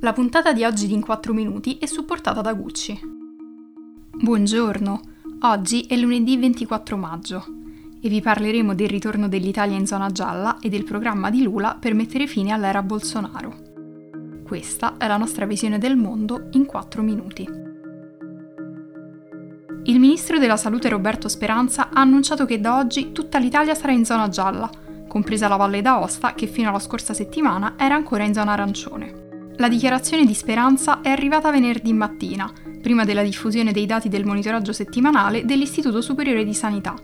La puntata di oggi di In 4 Minuti è supportata da Gucci. Buongiorno, oggi è lunedì 24 maggio e vi parleremo del ritorno dell'Italia in zona gialla e del programma di Lula per mettere fine all'era Bolsonaro. Questa è la nostra visione del mondo in 4 minuti. Il ministro della Salute Roberto Speranza ha annunciato che da oggi tutta l'Italia sarà in zona gialla, compresa la Valle d'Aosta che fino alla scorsa settimana era ancora in zona arancione. La dichiarazione di Speranza è arrivata venerdì mattina, prima della diffusione dei dati del monitoraggio settimanale dell'Istituto Superiore di Sanità.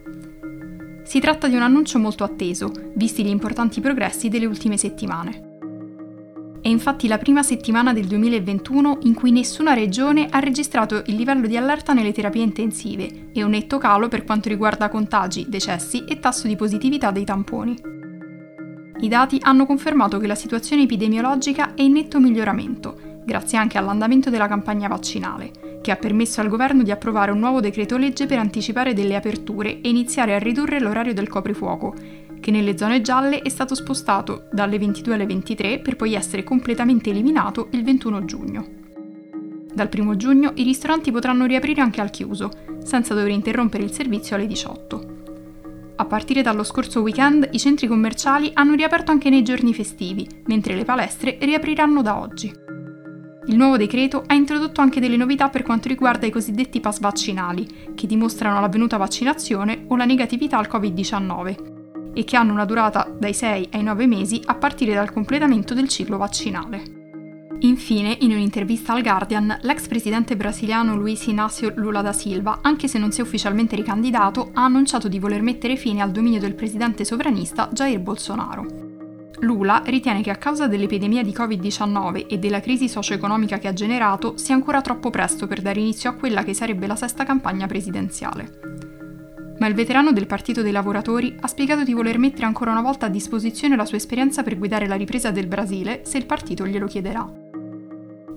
Si tratta di un annuncio molto atteso, visti gli importanti progressi delle ultime settimane. È infatti la prima settimana del 2021 in cui nessuna regione ha registrato il livello di allerta nelle terapie intensive e un netto calo per quanto riguarda contagi, decessi e tasso di positività dei tamponi. I dati hanno confermato che la situazione epidemiologica è in netto miglioramento, grazie anche all'andamento della campagna vaccinale, che ha permesso al governo di approvare un nuovo decreto legge per anticipare delle aperture e iniziare a ridurre l'orario del coprifuoco, che nelle zone gialle è stato spostato dalle 22 alle 23 per poi essere completamente eliminato il 21 giugno. Dal 1 giugno i ristoranti potranno riaprire anche al chiuso, senza dover interrompere il servizio alle 18. A partire dallo scorso weekend i centri commerciali hanno riaperto anche nei giorni festivi, mentre le palestre riapriranno da oggi. Il nuovo decreto ha introdotto anche delle novità per quanto riguarda i cosiddetti pass vaccinali, che dimostrano l'avvenuta vaccinazione o la negatività al Covid-19 e che hanno una durata dai 6 ai 9 mesi a partire dal completamento del ciclo vaccinale. Infine, in un'intervista al Guardian, l'ex presidente brasiliano Luiz Inácio Lula da Silva, anche se non si è ufficialmente ricandidato, ha annunciato di voler mettere fine al dominio del presidente sovranista Jair Bolsonaro. Lula ritiene che a causa dell'epidemia di Covid-19 e della crisi socio-economica che ha generato sia ancora troppo presto per dare inizio a quella che sarebbe la sesta campagna presidenziale. Ma il veterano del Partito dei Lavoratori ha spiegato di voler mettere ancora una volta a disposizione la sua esperienza per guidare la ripresa del Brasile se il partito glielo chiederà.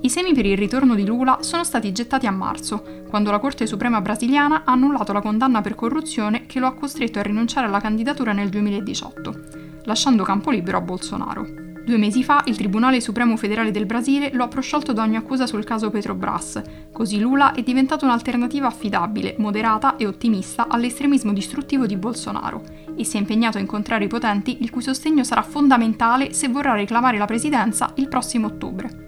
I semi per il ritorno di Lula sono stati gettati a marzo, quando la Corte Suprema brasiliana ha annullato la condanna per corruzione che lo ha costretto a rinunciare alla candidatura nel 2018, lasciando campo libero a Bolsonaro. Due mesi fa il Tribunale Supremo Federale del Brasile lo ha prosciolto da ogni accusa sul caso Petrobras, così Lula è diventato un'alternativa affidabile, moderata e ottimista all'estremismo distruttivo di Bolsonaro e si è impegnato a incontrare i potenti il cui sostegno sarà fondamentale se vorrà reclamare la presidenza il prossimo ottobre.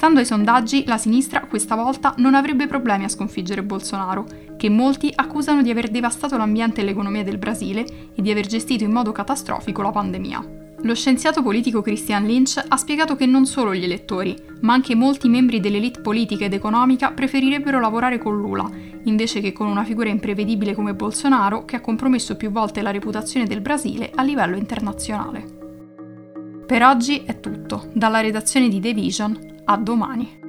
Stando ai sondaggi, la sinistra questa volta non avrebbe problemi a sconfiggere Bolsonaro, che molti accusano di aver devastato l'ambiente e l'economia del Brasile e di aver gestito in modo catastrofico la pandemia. Lo scienziato politico Christian Lynch ha spiegato che non solo gli elettori, ma anche molti membri dell'elite politica ed economica preferirebbero lavorare con Lula, invece che con una figura imprevedibile come Bolsonaro che ha compromesso più volte la reputazione del Brasile a livello internazionale. Per oggi è tutto, dalla redazione di The Vision a domani.